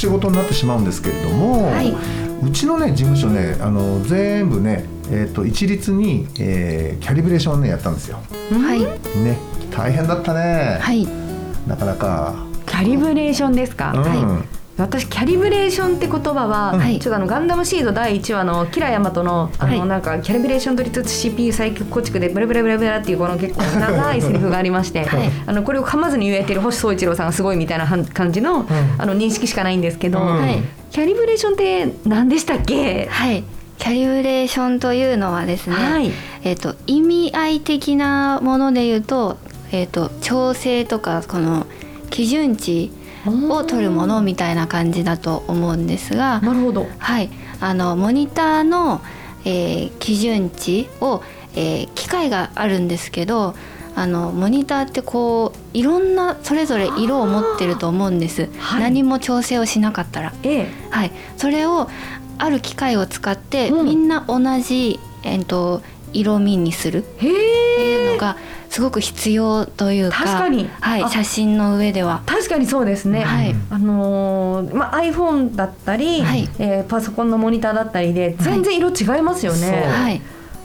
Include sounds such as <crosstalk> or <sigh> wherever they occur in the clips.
これ私事になってしまうんですけれども、はいうちのね事務所ねあの全部ねえっ、と一律に、えーキャリブレーションをねやったんですよ。はい。ね大変だったね。はい。なかなか。キャリブレーションですか、うんは私キャリブレーションって言葉は、はい。ちょっとあのガンダムシード第1話のキラヤマトのあの、はい。なんかキャリブレーション取りつつ CPU 再構築でブラブラブラブラっていうこの結構長いセリフがありまして、はい。あのこれを噛まずに言えてる星宗一郎さんがすごいみたいな感じの,、あの認識しかないんですけど。キャリブレーションって何でしたっけ、はい。キャリブレーションというのはですね、はい。えっ、と意味合い的なもので言うと、えっ、と調整とかこの基準値を取るものみたいな感じだと思うんですが、なるほど。はい。あのモニターの、えー基準値を、えー機械があるんですけど。あのモニターってこういろんなそれぞれ色を持ってると思うんです、はい。何も調整をしなかったら。ええ。はい、それをある機械を使って、うん。みんな同じ、えっと色味にするっへていうえのがすごく必要というか確かに。はい、あ写真の上では。確かにそうですね、はい。あのーまあ、iPhone だったり、はい。えーパソコンのモニターだったりで全然色違いますよね、はいはい、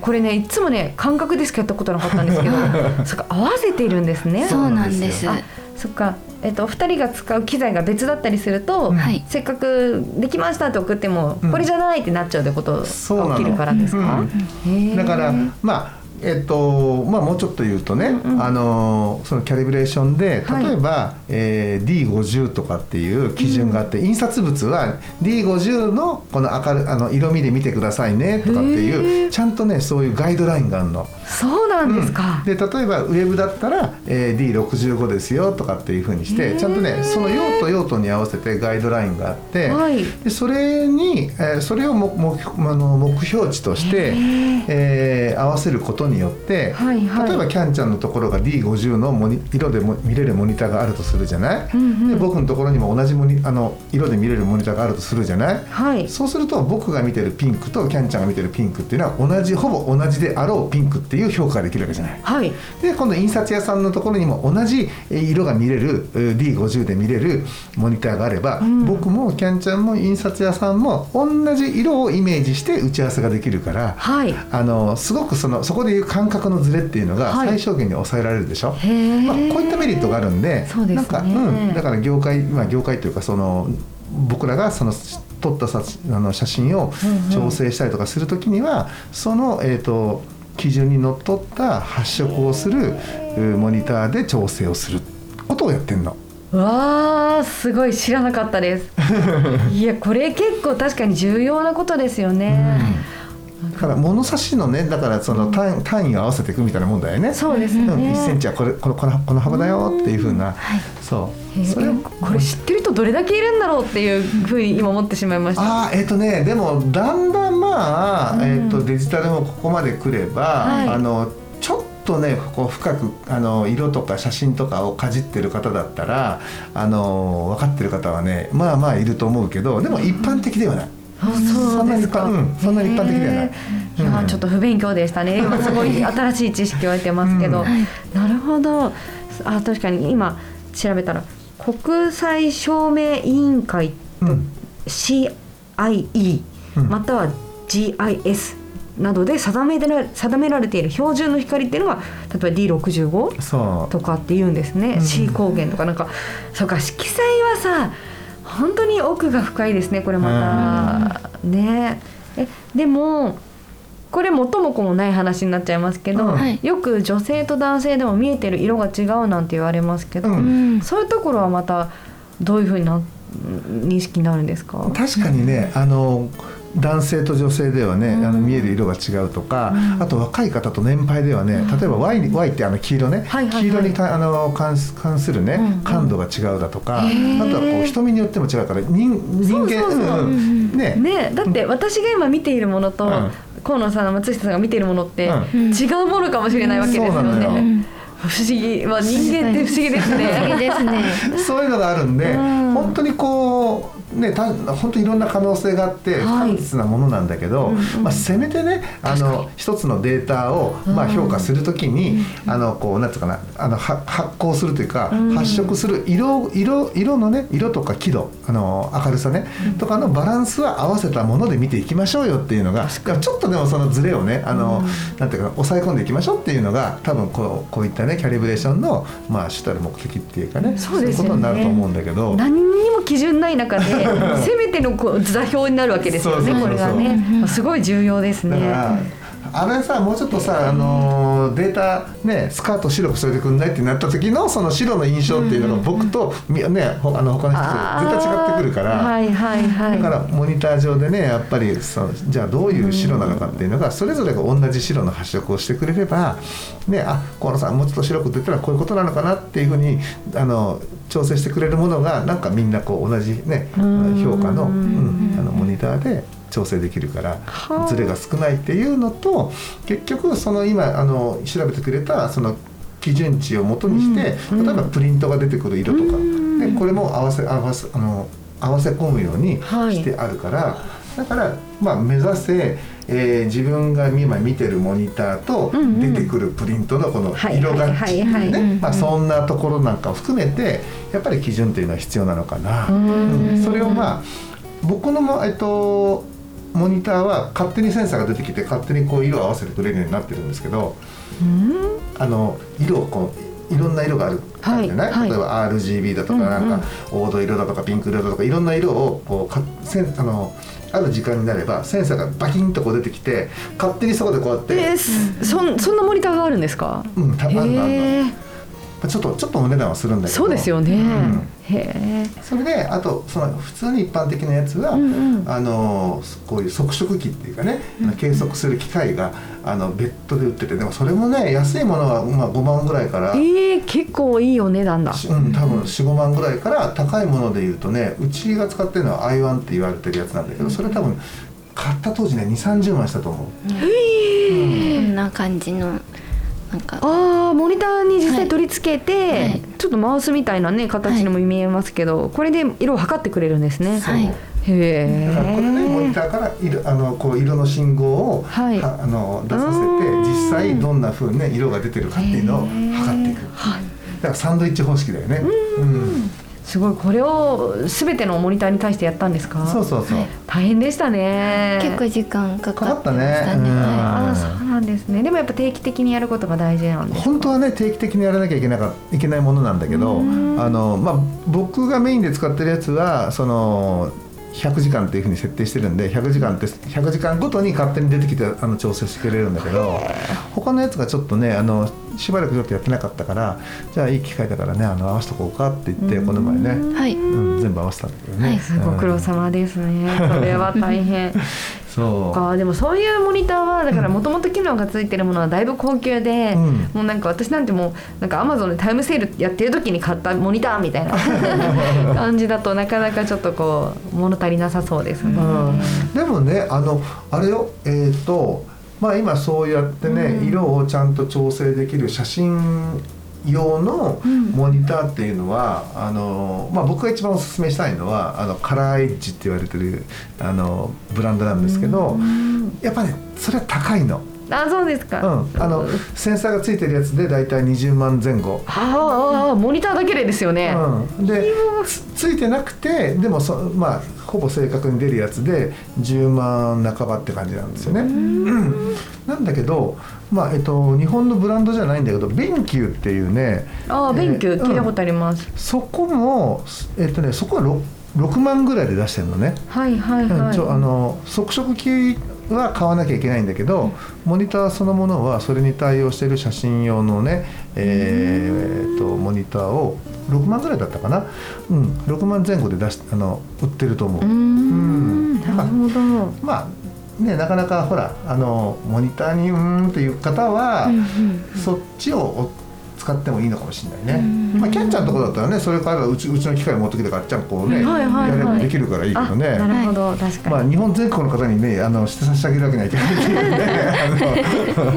これねいつもね感覚でしかやったことなかったんですけど <laughs> そっか合わせているんですね。そうなんです。あそっか。えっと、2人が使う機材が別だったりすると、はい。せっかくできましたって送っても、うん。これじゃないってなっちゃうってことそうなのが起きるからですか、へー。だからまあえっとまあ、もうちょっと言うとね、うん。うんあのそのキャリブレーションではい。例えば、えー D50 とかっていう基準があって、印刷物は D50 のこの明るあの色味で見てくださいねとかってへいうー。ちゃんとねそういうガイドラインがあるの。そうなんですか、で例えばウェブだったら、えー D65 ですよとかっていうふうにしてちゃんとねその用途用途に合わせてガイドラインがあって、はい。でそれに、えーそれをも目あの目標値として、えー合わせることによって、はいはい。例えばキャンちゃんのところが D50 のモニ色でも見れるモニターがあるとするじゃない、うんうん。で僕のところにも同じモニあの色で見れるモニターがあるとするじゃない？はい。そうすると僕が見てるピンクとキャンちゃんが見てるピンクっていうのは同じほぼ同じであろうピンクっていう評価ができるわけじゃない。はい。で今度印刷屋さんのところにも同じえー色が見れるえー D50 で見れるモニターがあれば、ん。僕もキャンちゃんも印刷屋さんも同じ色をイメージして打ち合わせができるから、はい。あのすごくそのそこでいう感覚のズレっていうのがはい。最小限に抑えられるでしょ？へえ、まあ、こういったメリットがあるんでそうですね。なんか、うん、だから業界今業界というかその僕らがその撮ったさあの写真を調整したりとかするときには、その、えー、と基準にのっとった発色をするうモニターで調整をすることをやってんの。わあすごい。知らなかったです。<laughs> いやこれ結構確かに重要なことですよね、だから物差しのねだからその単単位を合わせていくみたいなもんだよね。そうですね、うん、1センチはこれこのこのこの幅だよっていうふうな、そう。へえそれをこれ知ってる人どれだけいるんだろうっていうふうに今思ってしまいました。あーえっ、とねでもだんだんまあ、うん。えっとデジタルもここまで来れば、はい。あのちょっとねこう深くあの色とか写真とかをかじってる方だったらあの分かってる方はねまあまあいると思うけどでも一般的ではない。あそうですかそんなに一般うんそんな的ではな。いいやうん。ちょっと不勉強でしたね。<laughs> 今すごい新しい知識を得てますけど、うんなるほど。あ確かに今調べたら国際証明委員会とうん。CIE、うん。または GIS などで定められ定められている標準の光っていうのが例えば D65 そう。とかって言うんですね、うん。C 光源とか。なんかそうか色彩はさ本当に奥が深いですねこれまた、ね。えでもこれ元も子もない話になっちゃいますけど、うん。はい。よく女性と男性でも見えてる色が違うなんて言われますけど、うんうん。そういうところはまたどういうふうな認識になるんですか？確かにね、あの男性と女性ではね、あの見える色が違うとか、あと若い方と年配ではね、例えば Y, Y ってあの黄色ね、黄色にかあの関するね、感度が違うだとか、あとはこう瞳によっても違うから人人間ね。ねだって私が今見ているものと、うん。河野さん松下さんが見ているものって、うん。違うものかもしれないわけですよね。不思議、まあ、人間って <laughs> 不思議ですね。そういうのがあるんで、うん。本当にこうねた本当にいろんな可能性があって不はい。確実なものなんだけど、まあ、せめてねあの一つのデータを、まあ、評価するときに、あのこうなんつうかなあのは発光するというか、発色する色色色のね色とか輝度あの明るさね、とかのバランスは合わせたもので見ていきましょうよっていうのがちょっとでもそのズレをねあの、なんていうかな抑え込んでいきましょうっていうのが多分こうこういったねキャリブレーションのまあ主たる目的っていうかねそうね。いうことになると思うんだけど。何にも基準ない中で <laughs> せめてのこう座標になるわけですよねこれがね、すごい重要ですね。だからあれさもうちょっとさ、あのーデータねスカート白くしといてくんないってなった時のその白の印象っていうのが僕と、みねほあの他の人と絶対違ってくるから。はいはいはい。だからモニター上でねやっぱりそうじゃあどういう白なのかっていうのがそれぞれが同じ白の発色をしてくれればねあ河野さんもうちょっと白くって言ったらこういうことなのかなっていうふうにあの調整してくれるものがなんかみんなこう同じね評価の,、うん、あのモニターで調整できるからはあ。ズレが少ないっていうのと結局その今あの調べてくれたその基準値を元にして、例えばプリントが出てくる色とか、でこれも合わせ合わせあの合わせ込むようにはい。してあるから、だからまあ目指せ、えー自分が今見てるモニターと出てくるプリントのこのはい色がはいはいはい。ねまあそんなところなんかを含めてやっぱり基準というのは必要なのかな。ん。うん。それをまあ僕のもえっとモニターは勝手にセンサーが出てきて勝手にこう色を合わせてくれるようになってるんですけどうん。あの色をこういろんな色があるはいじゃない、はい例えば RGB だとかなんか黄土色だとかピンク色だとかいろんな色をこうかセンあのある時間になればセンサーがバキンとこう出てきて勝手にそこでこうやって、えーすそんそんなモニターがあるんですか？うん、たまんだん。ちょっとちょっとお値段はするんだけどそうですよね。うんへえ。それであとその普通に一般的なやつは、うんうんあのこういう測色器っていうかね、計測する機械があの別途で売っててでもそれもね安いものはまあ5万ぐらいから、ええ結構いいお値段だ。しうん、多分45万ぐらいから高いものでいうとねうちが使ってるのは i1 って言われてるやつなんだけどそれ多分買った当時ね2 3 0万したと思う。こんな感じのなんか。ああモニターに実際取り付けて、はい。ちょっとマウスみたいなね形にも見えますけど、これで色を測ってくれるんですね。はい。へえ。だからこれねモニターから色あのこう色の信号を、はい。はあの出させてうん。実際どんな風にね色が出てるかっていうのを測っていく。だからサンドイッチ方式だよね。うんすごいこれをすべてのモニターに対してやったんですか？そうそうそう。大変でしたね。結構時間かかったね。ねあそうなんですね。でもやっぱ定期的にやることが大事なんです。本当はね定期的にやらなきゃいけなかいけないものなんだけど、あのまあ僕がメインで使ってるやつはその。100時間っていうふうに設定してるんで100時間って100時間ごとに勝手に出てきてあの調整してくれるんだけど他のやつがちょっとねあのしばらくちょっとやってなかったからじゃあいい機会だからねあの合わせとこうかって言ってこの前ね、い。はい。うん、全部合わせたんだけどね、はいすごい苦労様ですね。<laughs> それは大変。そう。か。でもそういうモニターはだからもともと機能がついてるものはだいぶ高級で、うん。もうなんか私なんてもうなんかアマゾンでタイムセールやってる時に買ったモニターみたいな <laughs> 感じだとなかなかちょっとこう物足りなさそうですね。うん。でもねあのあれよ。えっ、とまあ今そうやってね、色をちゃんと調整できる写真用のモニターっていうのは、あのまあ、僕が一番おすすめしたいのはあのカラーエッジって言われてるあのブランドなんですけど、やっぱねそれは高いの。あそうですか。うん、あのセンサーがついてるやつでだいたい20万前後。ああモニターだけでですよね。うん、でつついてなくてでもそまあほぼ正確に出るやつで10万半ばって感じなんですよね。うんなんだけど、まあえっと、日本のブランドじゃないんだけどベンキューっていうねああ勉強えー聞いたことあります。そこも、えっとね、そこは 6, 6万ぐらいで出してるのね。はいはいはい。あの測色機は買わなきゃいけないんだけど、モニターそのものはそれに対応している写真用のね、えー、とモニターを6万ぐらいだったかな、うん、6万前後で出しあの売ってると思う。うーんなるほど。まあね、なかなかほらあのモニターにうーんという方は、そっちをお使ってもいいのかもしれないね、まあ、キャンちゃんのところだったらねそれからうちうちの機械を持ってきてガッチャンこうね、はいはいはい。やればできるからいいけあどね。なるほど。確かに、まあ、日本全国の方にねあのして差し上げるわけにはいけないっていうね。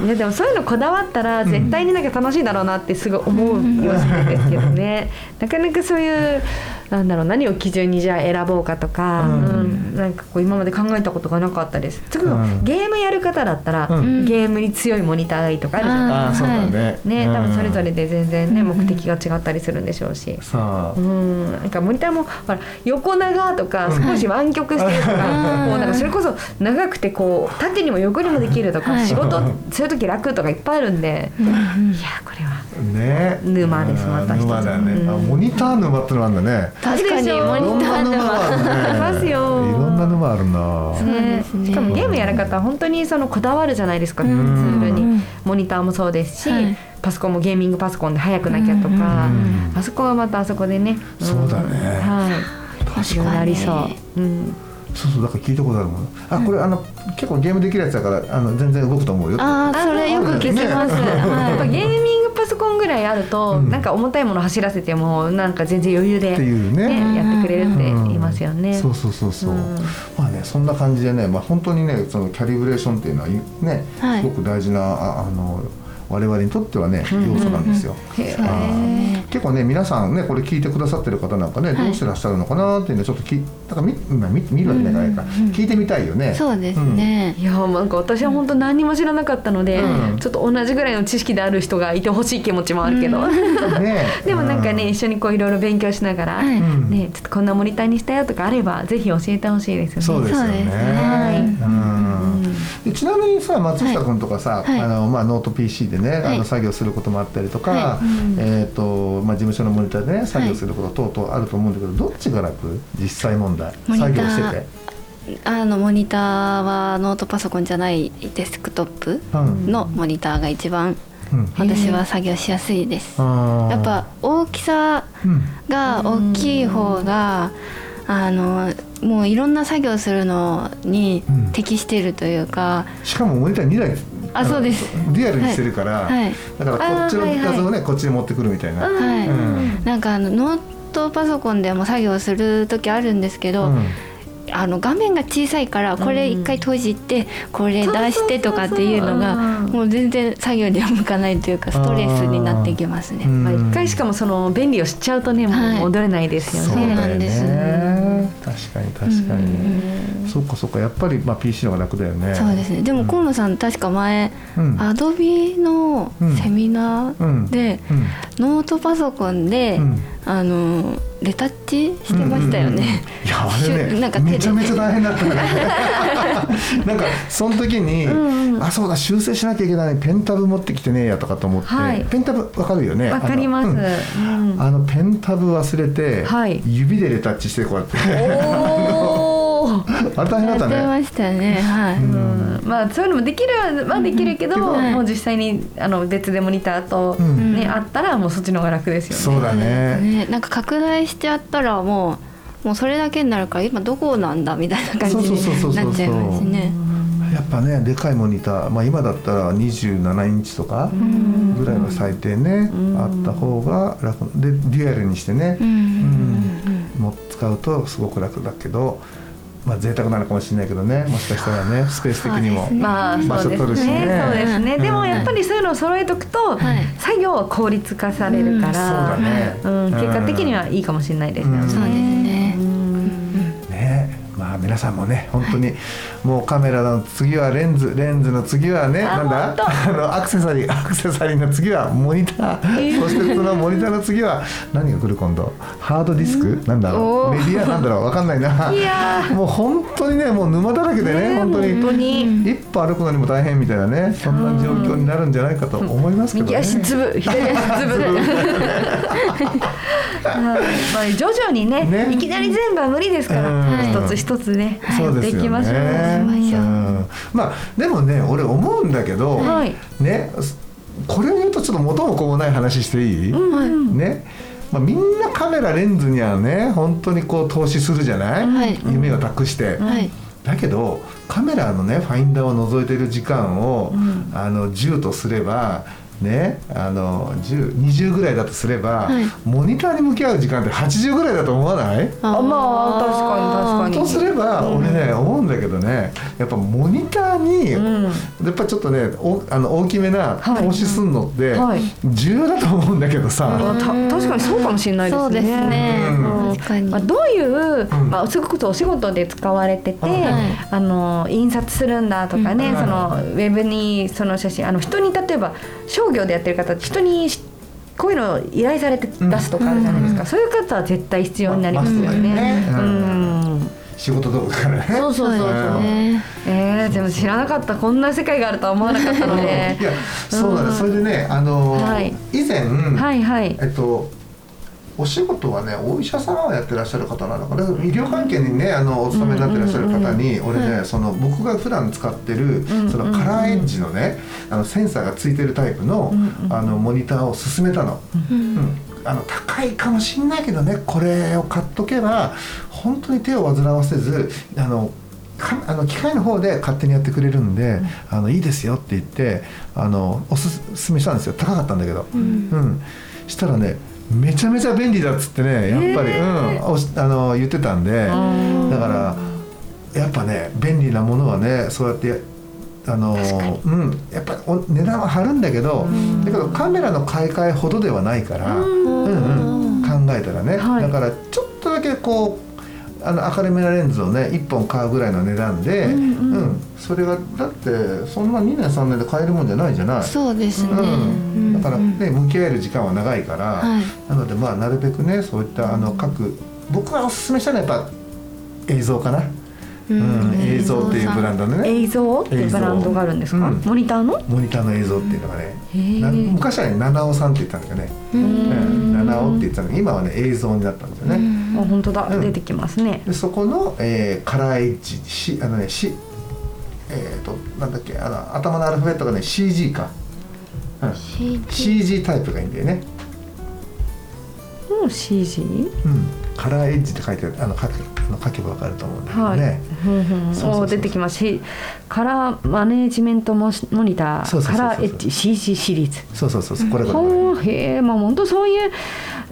うん。いやでもそういうのこだわったら絶対になんか楽しいだろうなってすごい思うようなんですけどね、<laughs> なかなかそういうなんだろう何を基準にじゃあ選ぼうかとか、うん。うんなんかこう今まで考えたことがなかったです。特にうん。ゲームやる方だったら、うん。ゲームに強いモニターがいいとか。あるじゃないそうだね、ね、多分それぞれれで全然ね、目的が違ったりするんでしょうし。うん、なんかモニターもほら横長とかうん。少し湾曲してるとか、はいこうなんかそれこそ長くてこう縦にも横にもできるとか、はい。仕事する時楽とかいっぱいあるんで、いやこれはね。沼ですうん。また一つ沼だよね、うん。あモニター沼ってのがあるんだね確かにモニターではありますよ。いろんな沼あるな。そうですね。しかもゲームやる方は本当にそのこだわるじゃないですか、ツんールに。うん。モニターもそうですし、はい。パソコンもゲーミングパソコンで速くなきゃとか、うん。あそこはまたあそこでね、ん。そうだね。はい。確かに。いろいろありそう、うん。そうそうだから聞いたことあるもん。あこれあの結構ゲームできるやつだからあの全然動くと思うよああそれよく聞きます、ね。やっぱはいゲーミングぐらいあると、うん。なんか重たいもの走らせてもなんか全然余裕で、っていうね。ね、やってくれるってうん。言いますよね。そうそうそうそう、うん。まあねそんな感じでね、まあ、本当にねそのキャリブレーションっていうのはね、はい。すごく大事なああの我々にとってはね要素なんですよ。結構ね皆さんねこれ聞いてくださってる方なんかね、いどうしてらっしゃるのかなっていうのをちょっときだから見まあ見見るわけないから、聞いてみたいよね。そうですね、いやーなんか私は本当何にも知らなかったので、うん。ちょっと同じぐらいの知識である人がいてほしい気持ちもあるけど、<laughs> <laughs> でもなんかね、う一緒にこういろいろ勉強しながら、ねちょっとこんなモニターにしたよとかあればぜひ教えてほしいですよね。そうですよね。そうですね。うん。でちなみにさ松下君とかさ、はい。あのまあノート PC でね、あはいの作業することもあったりとか、はえっ、とまあ事務所のモニターでね作業すること等々あると思うんだけど、どっちが楽？実際問題作業してて。あのモニターはノートパソコンじゃないデスクトップうん。のモニターが一番うん。私は作業しやすいです、あーやっぱ大きさうん。が大きい方があのもういろんな作業するのにうん適しているというか、しかもモニター2台のあそうです。リアルにしてるから、はい。だからこっちの画像をね、こっちに持ってくるみたいな。はいうん。なんかあのノートパソコンでも作業する時あるんですけど、うんあの画面が小さいからこれ一回閉じてこれ出してとかっていうのがうんもう全然作業には向かないというかストレスになってきますね。まあ、一回しかもその便利を知っちゃうとねもはい。う戻れないですよそうね。だよなんですね。確かに確かに。そっかそっか。やっぱりまあ PC の方が楽だよね。そうですね。でも河野さん確か前、うん。アドビのセミナーで、うん。ノートパソコンで、うんあのレタッチしてましたよね。いやあれね <laughs> なんかめちゃめちゃ大変だったね。<laughs> なんかその時に、んうん。あそうだ修正しなきゃいけないペンタブ持ってきてねえやとかと思って、はい。ペンタブわかるよね。わかります。あの,、うん。あのペンタブ忘れて、はい。指でレタッチしてこうやって <laughs> 大変だやってったねましたね。はい。うん。まあそういうのもできるはできるけど、うん。もう実際にあの別でモニターと、うん。ねあったらもうそっちの方が楽ですよね。そうだね。ね、なんか拡大しちゃったらもうもうそれだけになるから今どこなんだみたいな感じになっちゃいますね。やっぱねでかいモニター、まあ、今だったら27インチとかぐらいは最低ね、うん。あった方が楽。でデュアルにしてね、うんうん。うん。もう使うとすごく楽だけど、まあ贅沢なのかもしれないけどね。<laughs> もしかしたらねスペース的にも。場所そうです取るしね。ね。そうですね。うん。でもやっぱりそういうのを揃えとくと、はい。作業は効率化されるかそうだら、ね、うん。結果的にはいいかもしれないですよね。皆さんもね本当にもうカメラの次はレンズレンズの次はねあなんだ？<laughs> あのアクセサリーアクセサリーの次はモニター、そしてそのモニターの次は何が来る今度？ハードディスク、なんだろう？メディアなんだろう？わかんないな。もう本当にねもう沼だらけでねね本当に。本当に。一歩歩くのにも大変みたいなねそんな状況になるんじゃないかと思いますけどね。右足つぶ左足つぶ <laughs> はい。まあ徐々にねね。いきなり全部は無理ですから、うん。一つ一つねねそうですよね。やっていきましょう。うん。まあでもね俺思うんだけど、はい。ねこれを言うとちょっと元も子もない話していい、うん。ね。まあ、みんなカメラレンズにはね本当にこう投資するじゃない、はい。夢を託して、はい。だけどカメラのねファインダーを覗いてる時間を、うん。あの10とすればねあの10 20ぐらいだとすれば、はい。モニターに向き合う時間って80ぐらいだと思わない？あまあ確かに確かに。とすれば、俺ね思うんだけどねやっぱモニターに、うん。やっぱちょっとねおあの大きめなはい。投資するのってはい。重要だと思うんだけどさ、あた確かにそうかもしれないですね。そうですね。うん。確かに。まあ、どういう、ん。まあ、すごくお仕事で使われてて、はい。あの印刷するんだとかね、うん。そのウェブにその写真あの人に例えば商業でやってる方人にしこういうのを依頼されて出すとかあるじゃないですか、うんそういう方は絶対必要になりますよね。仕事道具からね。そうそうそうそう。ねえー、でも知らなかったこんな世界があるとは思わなかったのでい。やそうなんです、それでねあのーはい以前、はいはい。えっとお仕事はねお医者様をやってらっしゃる方なのかな医療関係にねあのお勤めになってらっしゃる方に、俺ね、その僕が普段使ってる、んそのカラーエッジのねあのセンサーがついてるタイプの,、あのモニターを勧めたの。うんあの高いかもしんないけどねこれを買っとけば本当に手を煩わせずあのかあの機械の方で勝手にやってくれるんで、あのいいですよって言ってあのおすすめしたんですよ。高かったんだけど、うん。したらねめちゃめちゃ便利だっつってねやっぱり、うんおしあの言ってたんでだからやっぱね便利なものはねそうやってあのうん、やっぱりお値段は張るんだけど、だけどカメラの買い替えほどではないから、うんうん考えたらね、はい。だからちょっとだけこうあの明るめなレンズをね1本買うぐらいの値段で、うんそれがだってそんな2年3年で買えるもんじゃないじゃない。そうですね、うん、だからね向き合える時間は長いから、はい。なのでまあなるべくねそういったあの各僕がおすすめしたのはやっぱ映像かな、うん。映像っていうブランドでね。映像？っていうブランドがあるんですか、うん。モニターの？モニターの映像っていうのがね、昔はね七尾さんって言ったんだけどね、うん、七尾って言ってたんだけど今はね映像になったんですよね、あ本当だ、うん。出てきますね。でそこの、えーカラーエッジしあのねしえっ、となんだっけあの頭のアルファベットがね CG か、うん、CG CG タイプがいいんだよね。もう CG? うん、カラーエッジって書いてあの書く書けばわかると思うんだけどはい、ね、うんうんそう。出てきます。しカラーマネジメントモニタそうそうそうそう。ーカラーエッジ CG シリーズ。そうそうそうそう。これこれへえまあ本当そういう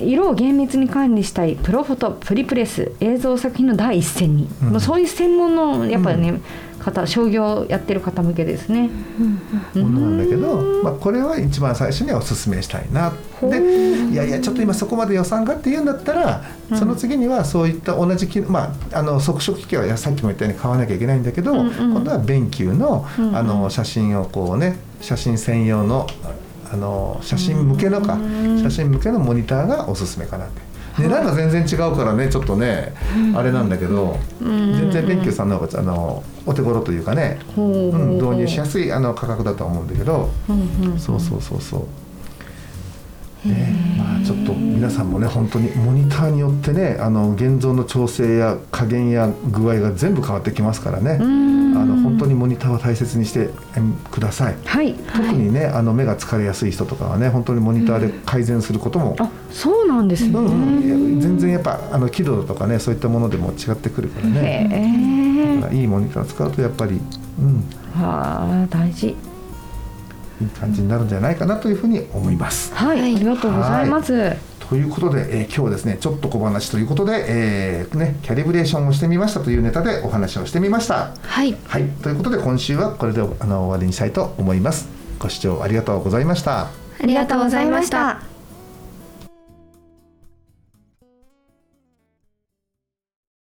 色を厳密に管理したいプロフォトプリプレス映像作品の第一線に、うん。もうそういう専門のやっぱりね、方商業やってる方向けですね。ものなんだけど、まあ、これは一番最初にはおすすめしたいな。でいやいやちょっと今そこまで予算がって言うんだったら、その次にはそういった同じ機能まああの測色機器はやさっきも言ったように買わなきゃいけないんだけど、うんうん。今度は便球の,、うんうん。あの写真をこうね写真専用のあの写真向けのか、うん。写真向けのモニターがおすすめかなって。値段が全然違うからねちょっとね、あれなんだけど、うん。全然便球さんの方があのお手頃というかね、ほうん、導入しやすいあの価格だとは思うんだけど、そうそうそうそう。ね、まあちょっと皆さんもね本当にモニターによってねあの現像の調整や加減や具合が全部変わってきますからね、んあの本当にモニターは大切にしてください。はい特にねあの目が疲れやすい人とかはね本当にモニターで改善することも、あそうなんですね。うん全然やっぱあの輝度とかねそういったものでも違ってくるからね。だからいいモニターを使うとやっぱり、うん、はあ大事。いい感じになるんじゃないかなというふうに思います。はい、はいありがとうございます。ということで、えー今日はですねちょっと小話ということで、えーね、キャリブレーションをしてみましたというネタでお話をしてみました。はいはい、ということで今週はこれであの終わりにしたいと思います。ご視聴ありがとうございました。ありがとうございました。